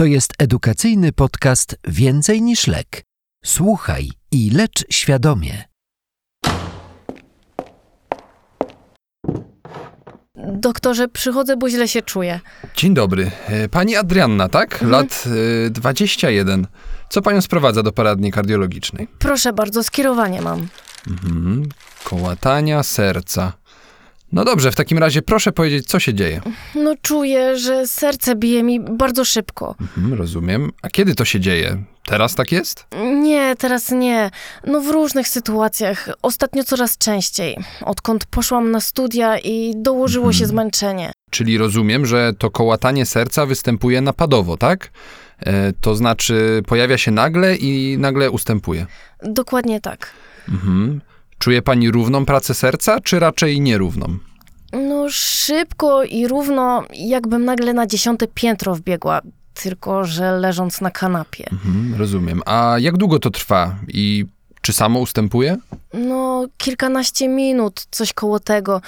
To jest edukacyjny podcast Więcej niż lek. Słuchaj i lecz świadomie. Doktorze, przychodzę, bo źle się czuję. Dzień dobry. E, Pani Adrianna, tak? Lat y, 21. Co panią sprowadza do poradni kardiologicznej? Proszę bardzo, skierowanie mam. Mhm. Kołatania serca. No dobrze, w takim razie proszę powiedzieć, co się dzieje. No czuję, że serce bije mi bardzo szybko. Mhm, rozumiem. A kiedy to się dzieje? Teraz tak jest? Nie, teraz nie. No w różnych sytuacjach. Ostatnio coraz częściej. Odkąd poszłam na studia i dołożyło się zmęczenie. Czyli rozumiem, że to kołatanie serca występuje napadowo, tak? E, to znaczy pojawia się nagle i nagle ustępuje. Dokładnie tak. Mhm. Czuje pani równą pracę serca, czy raczej nierówną? No szybko i równo, jakbym nagle na dziesiąte piętro wbiegła. Tylko, że leżąc na kanapie. Mhm, rozumiem. A jak długo to trwa i czy samo ustępuje? No, kilkanaście minut, coś koło tego.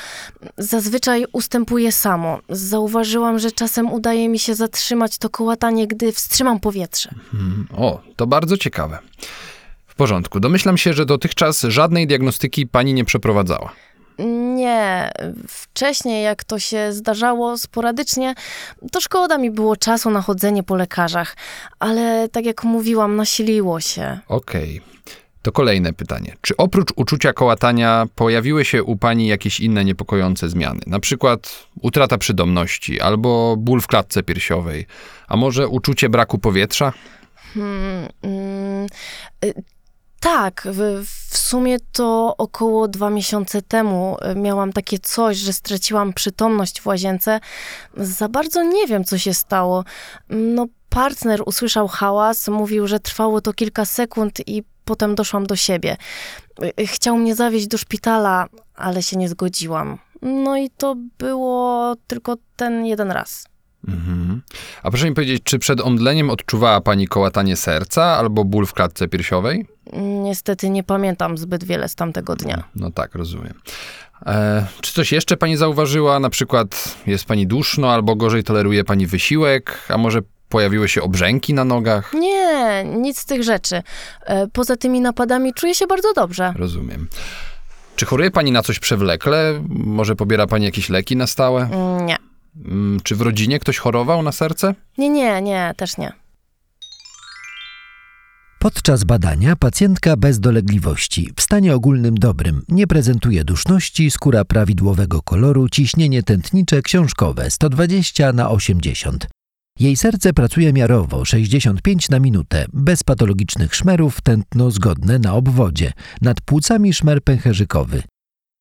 Zazwyczaj ustępuje samo. Zauważyłam, że czasem udaje mi się zatrzymać to kołatanie, gdy wstrzymam powietrze. Mhm. O, to bardzo ciekawe. W porządku. Domyślam się, że dotychczas żadnej diagnostyki pani nie przeprowadzała. Nie, wcześniej jak to się zdarzało sporadycznie, to szkoda mi było czasu na chodzenie po lekarzach, ale tak jak mówiłam, nasiliło się. Okej. To kolejne pytanie. Czy oprócz uczucia kołatania pojawiły się u pani jakieś inne niepokojące zmiany? Na przykład utrata przydomności albo ból w klatce piersiowej, a może uczucie braku powietrza? Hmm, mm, y, tak, w, w sumie to około dwa miesiące temu y, miałam takie coś, że straciłam przytomność w łazience. Za bardzo nie wiem, co się stało. No, partner usłyszał hałas, mówił, że trwało to kilka sekund i potem doszłam do siebie. Y, Chciał mnie zawieźć do szpitala, ale się nie zgodziłam. No i to było tylko ten jeden raz. Mhm. A proszę mi powiedzieć, czy przed omdleniem odczuwała pani kołatanie serca albo ból w klatce piersiowej? Niestety nie pamiętam zbyt wiele z tamtego dnia. No tak, rozumiem. E, czy coś jeszcze pani zauważyła? Na przykład jest pani duszno albo gorzej toleruje pani wysiłek, a może pojawiły się obrzęki na nogach? Nie, nic z tych rzeczy. E, Poza tymi napadami czuję się bardzo dobrze. Rozumiem. Czy choruje pani na coś przewlekle? Może pobiera pani jakieś leki na stałe? Mm, Nie. Mm, Czy w rodzinie ktoś chorował na serce? Nie, nie, nie, też nie. Podczas badania pacjentka bez dolegliwości, w stanie ogólnym dobrym, nie prezentuje duszności, skóra prawidłowego koloru, ciśnienie tętnicze książkowe 120 na 80. Jej serce pracuje miarowo 65 na minutę, bez patologicznych szmerów, tętno zgodne na obwodzie, nad płucami szmer pęcherzykowy.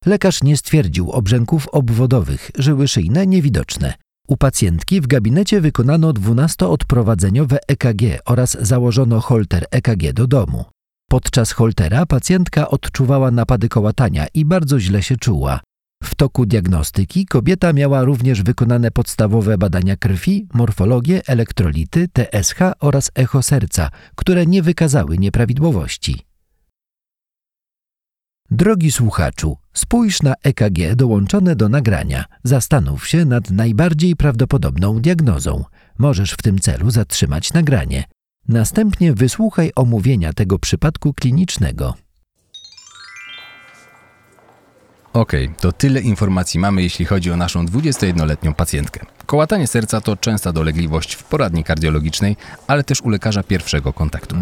Lekarz nie stwierdził obrzęków obwodowych, żyły szyjne niewidoczne. U pacjentki w gabinecie wykonano 12-odprowadzeniowe EKG oraz założono holter EKG do domu. Podczas holtera pacjentka odczuwała napady kołatania i bardzo źle się czuła. W toku diagnostyki kobieta miała również wykonane podstawowe badania krwi, morfologię, elektrolity, TSH oraz echo serca, które nie wykazały nieprawidłowości. Drogi słuchaczu, spójrz na EKG dołączone do nagrania. Zastanów się nad najbardziej prawdopodobną diagnozą. Możesz w tym celu zatrzymać nagranie. Następnie wysłuchaj omówienia tego przypadku klinicznego. Okej, to tyle informacji mamy, jeśli chodzi o naszą 21-letnią pacjentkę. Kołatanie serca to częsta dolegliwość w poradni kardiologicznej, ale też u lekarza pierwszego kontaktu.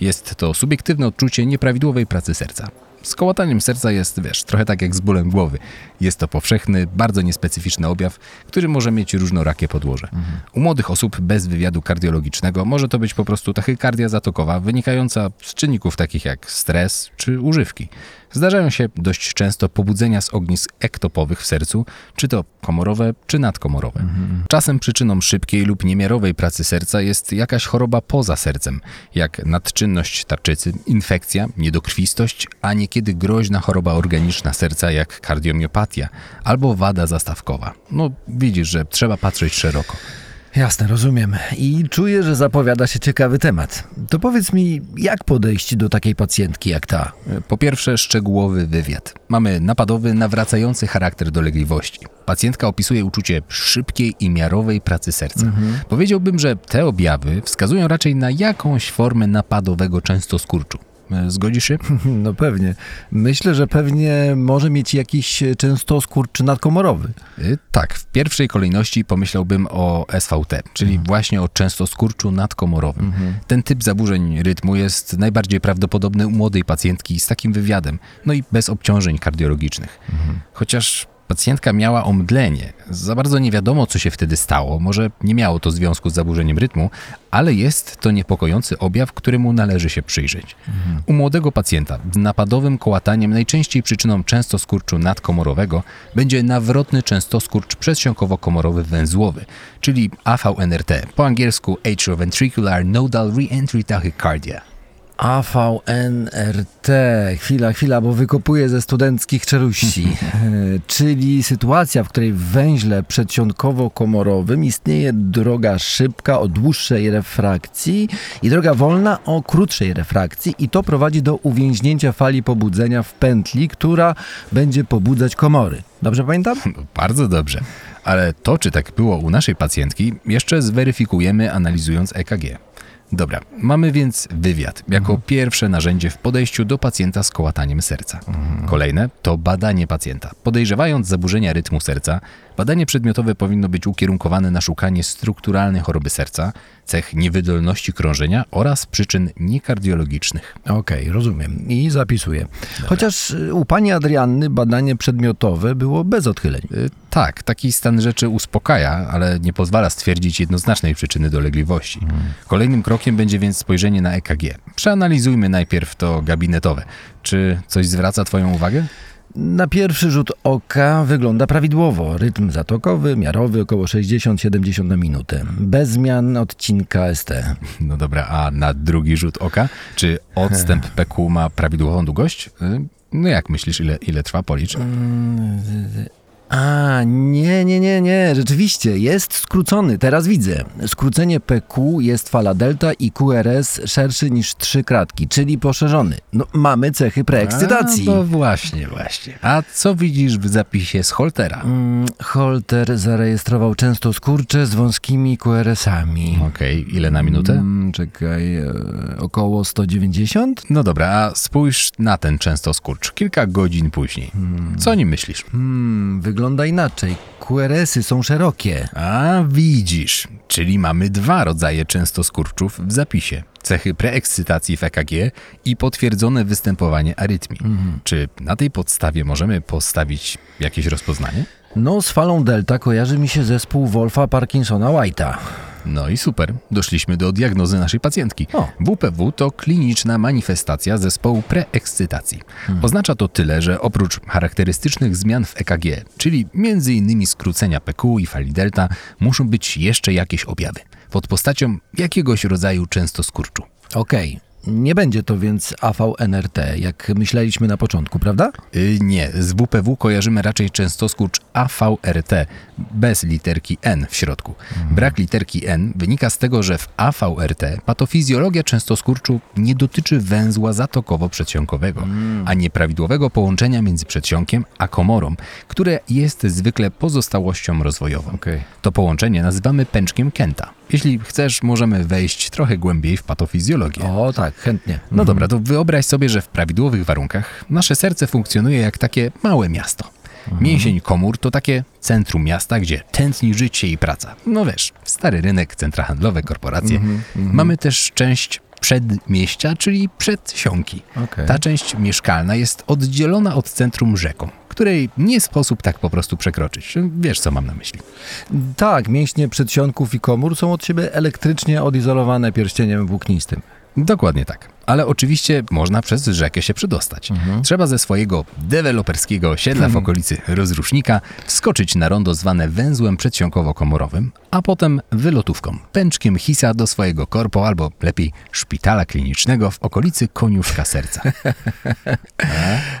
Jest to subiektywne odczucie nieprawidłowej pracy serca. Z kołataniem serca jest, wiesz, trochę tak jak z bólem głowy. Jest to powszechny, bardzo niespecyficzny objaw, który może mieć różnorakie podłoże. U młodych osób bez wywiadu kardiologicznego może to być po prostu tachykardia zatokowa wynikająca z czynników takich jak stres czy używki. Zdarzają się dość często pobudzenia z ognisk ektopowych w sercu, czy to komorowe, czy nadkomorowe. Czasem przyczyną szybkiej lub niemiarowej pracy serca jest jakaś choroba poza sercem, jak nadczynność tarczycy, infekcja, niedokrwistość, a niekiedy groźna choroba organiczna serca, jak kardiomiopatia albo wada zastawkowa. No, widzisz, że trzeba patrzeć szeroko. Jasne, rozumiem. I czuję, że zapowiada się ciekawy temat. To powiedz mi, jak podejść do takiej pacjentki jak ta? Po pierwsze, szczegółowy wywiad. Mamy napadowy, nawracający charakter dolegliwości. Pacjentka opisuje uczucie szybkiej i miarowej pracy serca. Powiedziałbym, że te objawy wskazują raczej na jakąś formę napadowego częstoskurczu. E, Zgodzisz się? No pewnie. Myślę, że pewnie może mieć jakiś często skurcz nadkomorowy. Y, Tak, w pierwszej kolejności pomyślałbym o SVT, czyli właśnie o częstoskurczu nadkomorowym. Ten typ zaburzeń rytmu jest najbardziej prawdopodobny u młodej pacjentki z takim wywiadem, no i bez obciążeń kardiologicznych. Chociaż pacjentka miała omdlenie, za bardzo nie wiadomo, co się wtedy stało, może nie miało to związku z zaburzeniem rytmu, ale jest to niepokojący objaw, któremu należy się przyjrzeć. U młodego pacjenta z napadowym kołataniem najczęściej przyczyną częstoskurczu nadkomorowego będzie nawrotny częstoskurcz przedsionkowo-komorowy węzłowy, czyli AVNRT, po angielsku Atrioventricular Nodal Reentry Tachycardia. AVNRT. Chwila, chwila, bo wykopuję ze studenckich czeluści. Czyli sytuacja, w której w węźle przedsionkowo-komorowym istnieje droga szybka o dłuższej refrakcji i droga wolna o krótszej refrakcji i to prowadzi do uwięźnięcia fali pobudzenia w pętli, która będzie pobudzać komory. Dobrze pamiętam? Bardzo dobrze. Ale to, czy tak było u naszej pacjentki, jeszcze zweryfikujemy analizując EKG. Dobra, mamy więc wywiad jako pierwsze narzędzie w podejściu do pacjenta z kołataniem serca. Kolejne to badanie pacjenta. Podejrzewając zaburzenia rytmu serca, badanie przedmiotowe powinno być ukierunkowane na szukanie strukturalnej choroby serca, cech niewydolności krążenia oraz przyczyn niekardiologicznych. Okej, rozumiem i zapisuję. Chociaż y, u pani Adrianny badanie przedmiotowe było bez odchyleń. Y, Tak, taki stan rzeczy uspokaja, ale nie pozwala stwierdzić jednoznacznej przyczyny dolegliwości. Kolejnym krokiem będzie więc spojrzenie na EKG. Przeanalizujmy najpierw to gabinetowe. Czy coś zwraca Twoją uwagę? Na pierwszy rzut oka wygląda prawidłowo. Rytm zatokowy, miarowy, około 60-70 na minutę. Bez zmian odcinka ST. No dobra, a na drugi rzut oka, czy odstęp PQ ma prawidłową długość? Y, No jak myślisz, ile, ile trwa policz? A, nie, nie, nie, nie, rzeczywiście, jest skrócony, teraz widzę. Skrócenie PQ jest fala delta i QRS szerszy niż trzy kratki, czyli poszerzony. No, mamy cechy preekscytacji. A, no właśnie, właśnie. A co widzisz w zapisie z Holtera? Mm, Holter zarejestrował często skurcze z wąskimi QRS-ami. Okej, ile na minutę? Mm, czekaj, e, około 190? No dobra, a spójrz na ten często skurcz kilka godzin później. Co o nim myślisz? Hmm, wygląda inaczej. QRS-y są szerokie. A widzisz, czyli mamy dwa rodzaje często skurczów w zapisie. Cechy preekscytacji w EKG i potwierdzone występowanie arytmii. Czy na tej podstawie możemy postawić jakieś rozpoznanie? No, z falą delta kojarzy mi się zespół Wolfa Parkinsona White'a. No i super, doszliśmy do diagnozy naszej pacjentki. O. WPW to kliniczna manifestacja zespołu preekscytacji. Oznacza to tyle, że oprócz charakterystycznych zmian w EKG, czyli m.in. skrócenia PQ i fali delta, muszą być jeszcze jakieś objawy pod postacią jakiegoś rodzaju często skurczu. Okej, nie będzie to więc AVNRT, jak myśleliśmy na początku, prawda? Y, nie, z WPW kojarzymy raczej często skurcz AVRT bez literki N w środku. Brak literki N wynika z tego, że w AVRT patofizjologia częstoskurczu nie dotyczy węzła zatokowo-przedsionkowego, a nieprawidłowego połączenia między przedsionkiem a komorą, które jest zwykle pozostałością rozwojową. Okej. To połączenie nazywamy pęczkiem Kenta. Jeśli chcesz, możemy wejść trochę głębiej w patofizjologię. O tak, chętnie. No dobra, to wyobraź sobie, że w prawidłowych warunkach nasze serce funkcjonuje jak takie małe miasto. Mięsień komór to takie centrum miasta, gdzie tętni życie i praca. No wiesz, stary rynek, centra handlowe, korporacje. Mamy też część przedmieścia, czyli przedsionki. Okej. Ta część mieszkalna jest oddzielona od centrum rzeką, której nie sposób tak po prostu przekroczyć. Wiesz, co mam na myśli. Tak, mięśnie przedsionków i komór są od siebie elektrycznie odizolowane pierścieniem włóknistym. Dokładnie tak. Ale oczywiście można przez rzekę się przedostać. Trzeba ze swojego deweloperskiego osiedla w okolicy rozrusznika wskoczyć na rondo zwane węzłem przedsionkowo-komorowym, a potem wylotówką, pęczkiem hisa do swojego korpo albo lepiej szpitala klinicznego w okolicy koniuszka serca.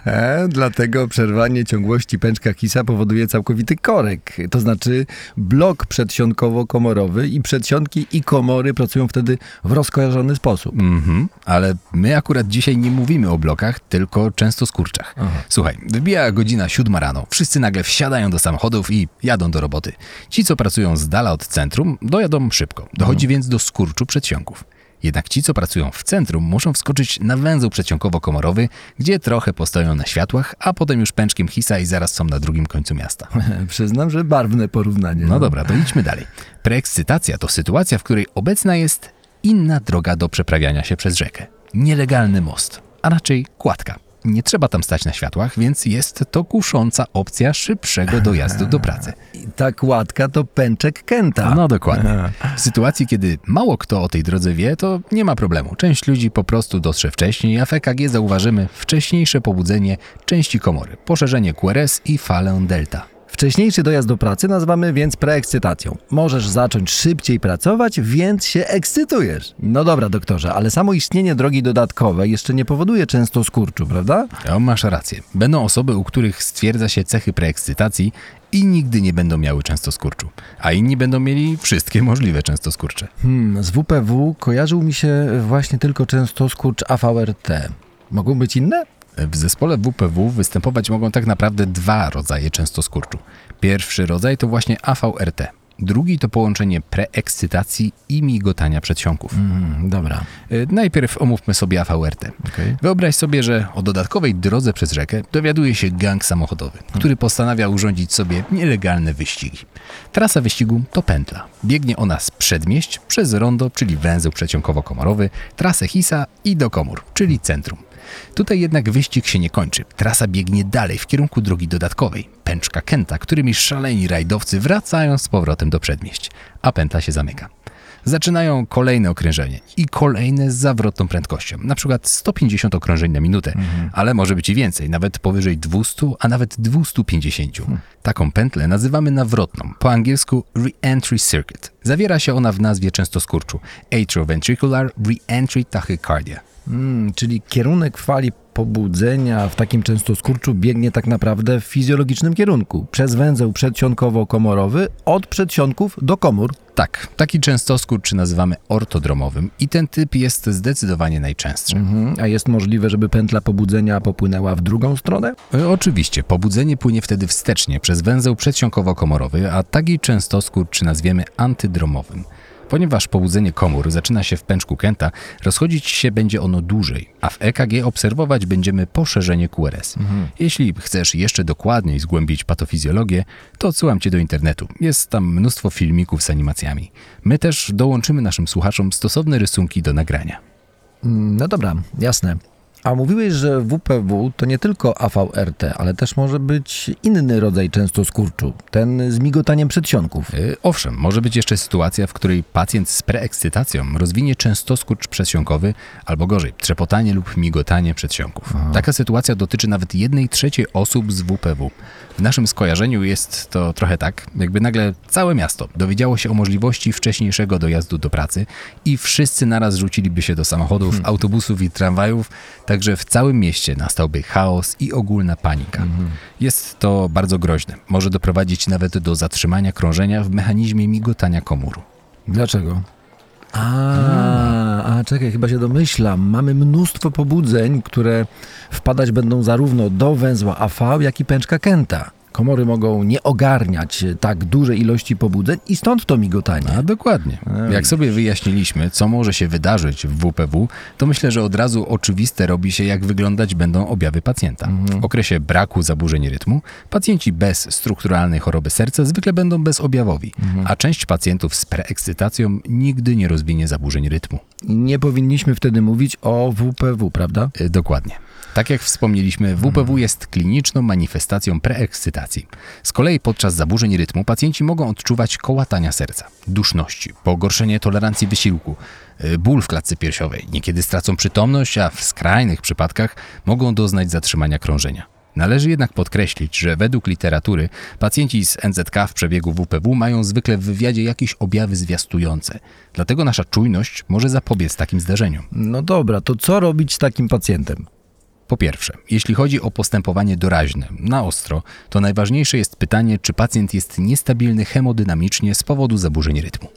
E, dlatego przerwanie ciągłości pęczka Hisa powoduje całkowity korek. To znaczy blok przedsionkowo-komorowy i przedsionki i komory pracują wtedy w rozkojarzony sposób. Mhm, ale my akurat dzisiaj nie mówimy o blokach, tylko często skurczach. Słuchaj, wybija godzina siódma rano, wszyscy nagle wsiadają do samochodów i jadą do roboty. Ci, co pracują z dala od centrum, dojadą szybko. Dochodzi więc do skurczu przedsionków. Jednak ci, co pracują w centrum, muszą wskoczyć na węzeł przedsionkowo-komorowy, gdzie trochę postoją na światłach, a potem już pęczkiem hisa i zaraz są na drugim końcu miasta. Przyznam, że barwne porównanie. No dobra, to idźmy dalej. Preekscytacja to sytuacja, w której obecna jest inna droga do przeprawiania się przez rzekę. Nielegalny most, a raczej kładka. Nie trzeba tam stać na światłach, więc jest to kusząca opcja szybszego dojazdu do pracy. I ta kładka to pęczek Kenta. No dokładnie. W sytuacji, kiedy mało kto o tej drodze wie, to nie ma problemu. Część ludzi po prostu dotrze wcześniej, a w EKG zauważymy wcześniejsze pobudzenie części komory, poszerzenie QRS i falę delta. Wcześniejszy dojazd do pracy nazywamy więc preekscytacją. Możesz zacząć szybciej pracować, więc się ekscytujesz. No dobra, doktorze, ale samo istnienie drogi dodatkowej jeszcze nie powoduje często skurczu, prawda? O, masz rację. Będą osoby, u których stwierdza się cechy preekscytacji i nigdy nie będą miały często skurczu, a inni będą mieli wszystkie możliwe często skurcze. Hmm, z WPW kojarzył mi się właśnie tylko często skurcz AVRT. Mogą być inne? W zespole WPW występować mogą tak naprawdę dwa rodzaje często skurczu. Pierwszy rodzaj to właśnie AVRT. Drugi to połączenie preekscytacji i migotania przedsionków. Hmm, dobra. Y, Najpierw omówmy sobie AVRT. Okej. Wyobraź sobie, że o dodatkowej drodze przez rzekę dowiaduje się gang samochodowy, który postanawia urządzić sobie nielegalne wyścigi. Trasa wyścigu to pętla. Biegnie ona z przedmieść przez rondo, czyli węzeł przeciąkowo-komorowy, trasę Hisa i do komór, czyli centrum. Tutaj jednak wyścig się nie kończy. Trasa biegnie dalej w kierunku drogi dodatkowej, pęczka Kenta, którymi szaleni rajdowcy wracają z powrotem do przedmieść, a pętla się zamyka. Zaczynają kolejne okrężenie i kolejne z zawrotną prędkością, na przykład 150 okrążeń na minutę, ale może być i więcej, nawet powyżej 200, a nawet 250. Taką pętlę nazywamy nawrotną, po angielsku Re-Entry Circuit. Zawiera się ona w nazwie często skurczu Atrioventricular Re-Entry Tachycardia. Hmm, czyli kierunek fali pobudzenia w takim często skurczu biegnie tak naprawdę w fizjologicznym kierunku. Przez węzeł przedsionkowo-komorowy, od przedsionków do komór. Tak, taki częstoskurcz nazywamy ortodromowym i ten typ jest zdecydowanie najczęstszy. Mhm. A jest możliwe, żeby pętla pobudzenia popłynęła w drugą stronę? E, Oczywiście, pobudzenie płynie wtedy wstecznie przez węzeł przedsionkowo-komorowy, a taki częstoskurcz nazwiemy antydromowym. Ponieważ pobudzenie komór zaczyna się w pęczku Kenta, rozchodzić się będzie ono dłużej, a w EKG obserwować będziemy poszerzenie QRS. Jeśli chcesz jeszcze dokładniej zgłębić patofizjologię, to odsyłam Cię do internetu. Jest tam mnóstwo filmików z animacjami. My też dołączymy naszym słuchaczom stosowne rysunki do nagrania. Mm, No dobra, jasne. A mówiłeś, że WPW to nie tylko AVRT, ale też może być inny rodzaj często skurczu, ten z migotaniem przedsionków. Y, Owszem, może być jeszcze sytuacja, w której pacjent z preekscytacją rozwinie częstoskurcz przedsionkowy, albo gorzej, trzepotanie lub migotanie przedsionków. Taka sytuacja dotyczy nawet jednej trzeciej osób z WPW. W naszym skojarzeniu jest to trochę tak, jakby nagle całe miasto dowiedziało się o możliwości wcześniejszego dojazdu do pracy i wszyscy naraz rzuciliby się do samochodów, autobusów i tramwajów, także w całym mieście nastałby chaos i ogólna panika. Jest to bardzo groźne. Może doprowadzić nawet do zatrzymania krążenia w mechanizmie migotania komór. Dlaczego? A, a czekaj, chyba się domyślam. Mamy mnóstwo pobudzeń, które wpadać będą zarówno do węzła AV, jak i pęczka Kenta. Komory mogą nie ogarniać tak dużej ilości pobudzeń i stąd to migotanie. A dokładnie. Jak sobie wyjaśniliśmy, co może się wydarzyć w WPW, to myślę, że od razu oczywiste robi się, jak wyglądać będą objawy pacjenta. W okresie braku zaburzeń rytmu, pacjenci bez strukturalnej choroby serca zwykle będą bezobjawowi, a część pacjentów z preekscytacją nigdy nie rozwinie zaburzeń rytmu. Nie powinniśmy wtedy mówić o WPW, prawda? Y, Dokładnie. Tak jak wspomnieliśmy, WPW jest kliniczną manifestacją preekscytacji. Z kolei podczas zaburzeń rytmu pacjenci mogą odczuwać kołatania serca, duszności, pogorszenie tolerancji wysiłku, y, ból w klatce piersiowej. Niekiedy stracą przytomność, a w skrajnych przypadkach mogą doznać zatrzymania krążenia. Należy jednak podkreślić, że według literatury pacjenci z NZK w przebiegu WPW mają zwykle w wywiadzie jakieś objawy zwiastujące. Dlatego nasza czujność może zapobiec takim zdarzeniom. No dobra, to co robić z takim pacjentem? Po pierwsze, jeśli chodzi o postępowanie doraźne, na ostro, to najważniejsze jest pytanie, czy pacjent jest niestabilny hemodynamicznie z powodu zaburzeń rytmu.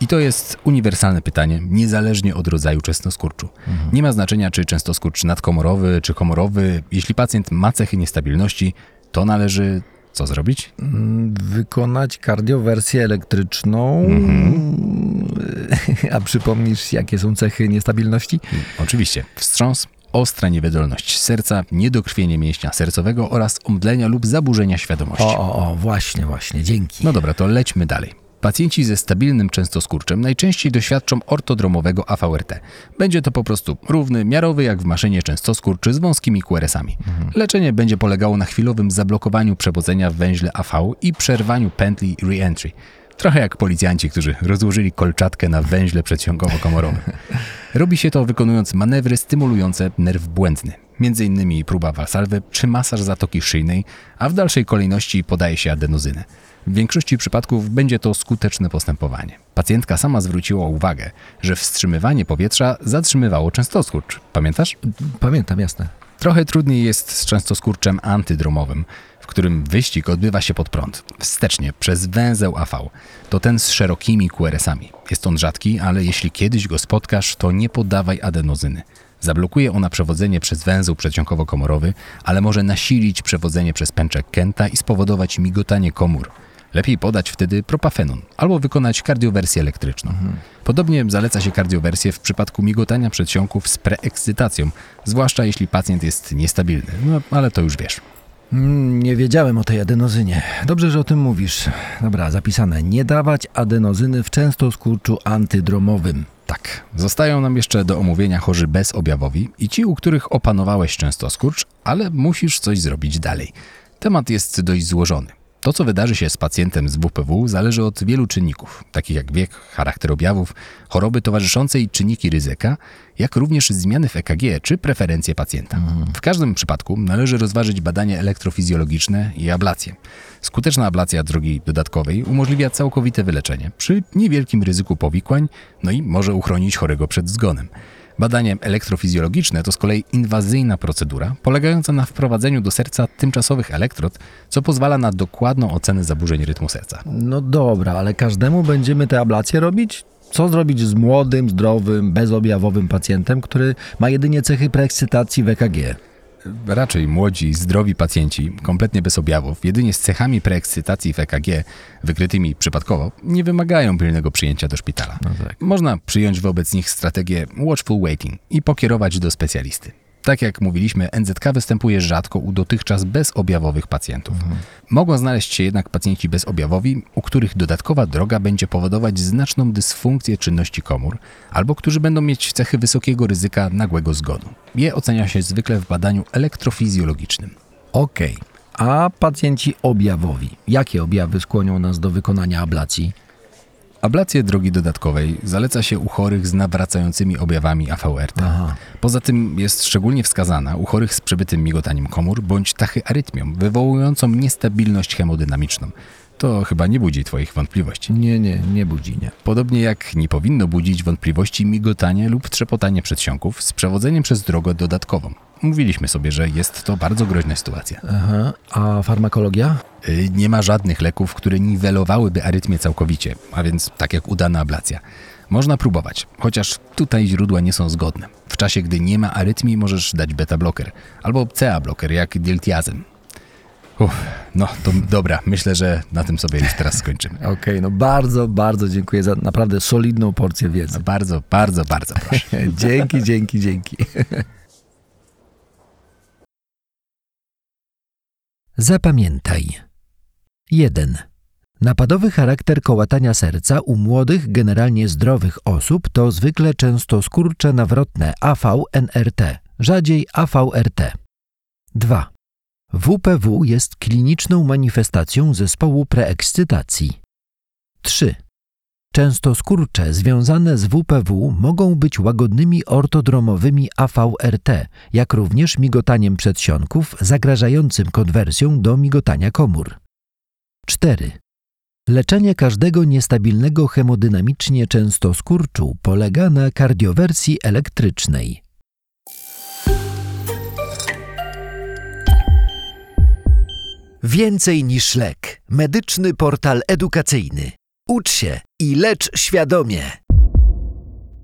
I to jest uniwersalne pytanie, niezależnie od rodzaju częstoskurczu. Nie ma znaczenia, czy częstoskurcz nadkomorowy, czy komorowy. Jeśli pacjent ma cechy niestabilności, to należy co zrobić? Mm, Wykonać kardiowersję elektryczną. A przypomnisz, jakie są cechy niestabilności? Oczywiście wstrząs, ostra niewydolność serca, niedokrwienie mięśnia sercowego oraz omdlenia lub zaburzenia świadomości. O, o, o, właśnie, właśnie, dzięki. No dobra, to lećmy dalej. Pacjenci ze stabilnym częstoskurczem najczęściej doświadczą ortodromowego AVRT. Będzie to po prostu równy, miarowy jak w maszynie częstoskurczy z wąskimi QRS-ami. Leczenie będzie polegało na chwilowym zablokowaniu przewodzenia w węźle AV i przerwaniu pętli re-entry. Trochę jak policjanci, którzy rozłożyli kolczatkę na węźle przedsionkowo-komorowym. Robi się to wykonując manewry stymulujące nerw błędny, m.in. próba walsalwy czy masaż zatoki szyjnej, a w dalszej kolejności podaje się adenozynę. W większości przypadków będzie to skuteczne postępowanie. Pacjentka sama zwróciła uwagę, że wstrzymywanie powietrza zatrzymywało częstoskurcz. Pamiętasz? Pamiętam, jasne. Trochę trudniej jest z częstoskurczem antydromowym, w którym wyścig odbywa się pod prąd, wstecznie, przez węzeł AV. To ten z szerokimi QRS-ami. Jest on rzadki, ale jeśli kiedyś go spotkasz, to nie podawaj adenozyny. Zablokuje ona przewodzenie przez węzeł przedsionkowo-komorowy, ale może nasilić przewodzenie przez pęczek Kenta i spowodować migotanie komór. Lepiej podać wtedy propafenon albo wykonać kardiowersję elektryczną. Podobnie zaleca się kardiowersję w przypadku migotania przedsionków z preekscytacją, zwłaszcza jeśli pacjent jest niestabilny. No, ale to już wiesz. Mm, nie wiedziałem o tej adenozynie. Dobrze, że o tym mówisz. Dobra, zapisane. Nie dawać adenozyny w częstoskurczu antydromowym. Tak, zostają nam jeszcze do omówienia chorzy bezobjawowi i ci, u których opanowałeś częstoskurcz, ale musisz coś zrobić dalej. Temat jest dość złożony. To, co wydarzy się z pacjentem z WPW, zależy od wielu czynników, takich jak wiek, charakter objawów, choroby towarzyszące i czynniki ryzyka, jak również zmiany w EKG czy preferencje pacjenta. W każdym przypadku należy rozważyć badania elektrofizjologiczne i ablację. Skuteczna ablacja drogi dodatkowej umożliwia całkowite wyleczenie przy niewielkim ryzyku powikłań, no i może uchronić chorego przed zgonem. Badanie elektrofizjologiczne to z kolei inwazyjna procedura polegająca na wprowadzeniu do serca tymczasowych elektrod, co pozwala na dokładną ocenę zaburzeń rytmu serca. No dobra, ale każdemu będziemy te ablacje robić? Co zrobić z młodym, zdrowym, bezobjawowym pacjentem, który ma jedynie cechy preekscytacji w EKG? Raczej młodzi, zdrowi pacjenci, kompletnie bez objawów, jedynie z cechami preekscytacji w EKG, wykrytymi przypadkowo, nie wymagają pilnego przyjęcia do szpitala. tak. Można przyjąć wobec nich strategię watchful waiting i pokierować do specjalisty. Tak jak mówiliśmy, NZK występuje rzadko u dotychczas bezobjawowych pacjentów. Mogą znaleźć się jednak pacjenci bezobjawowi, u których dodatkowa droga będzie powodować znaczną dysfunkcję czynności komór, albo którzy będą mieć cechy wysokiego ryzyka nagłego zgonu. Je ocenia się zwykle w badaniu elektrofizjologicznym. Okej. A pacjenci objawowi? Jakie objawy skłonią nas do wykonania ablacji? Ablację drogi dodatkowej zaleca się u chorych z nawracającymi objawami AVRT. Aha. Poza tym jest szczególnie wskazana u chorych z przebytym migotaniem komór bądź tachyarytmią wywołującą niestabilność hemodynamiczną. To chyba nie budzi Twoich wątpliwości. Nie, nie, nie budzi, nie. Podobnie jak nie powinno budzić wątpliwości migotanie lub trzepotanie przedsionków z przewodzeniem przez drogę dodatkową. Mówiliśmy sobie, że jest to bardzo groźna sytuacja. Aha. A farmakologia? Y, Nie ma żadnych leków, które niwelowałyby arytmię całkowicie, a więc tak jak udana ablacja. Można próbować, chociaż tutaj źródła nie są zgodne. W czasie, gdy nie ma arytmii, możesz dać beta-bloker albo CA-bloker, jak diltiazem. Uff, no to dobra, myślę, że na tym sobie już teraz skończymy. Okej, no bardzo, bardzo dziękuję za naprawdę solidną porcję wiedzy. No bardzo, bardzo, bardzo proszę. dzięki, dzięki, dzięki. Zapamiętaj. 1. Napadowy charakter kołatania serca u młodych, generalnie zdrowych osób to zwykle często skurcze nawrotne AV-NRT. rzadziej AVRT. 2. WPW jest kliniczną manifestacją zespołu preekscytacji. 3. Często skurcze związane z WPW mogą być łagodnymi ortodromowymi AVRT, jak również migotaniem przedsionków zagrażającym konwersją do migotania komór. 4. Leczenie każdego niestabilnego hemodynamicznie często skurczu polega na kardiowersji elektrycznej. Więcej niż lek. Medyczny portal edukacyjny. Ucz się i lecz świadomie.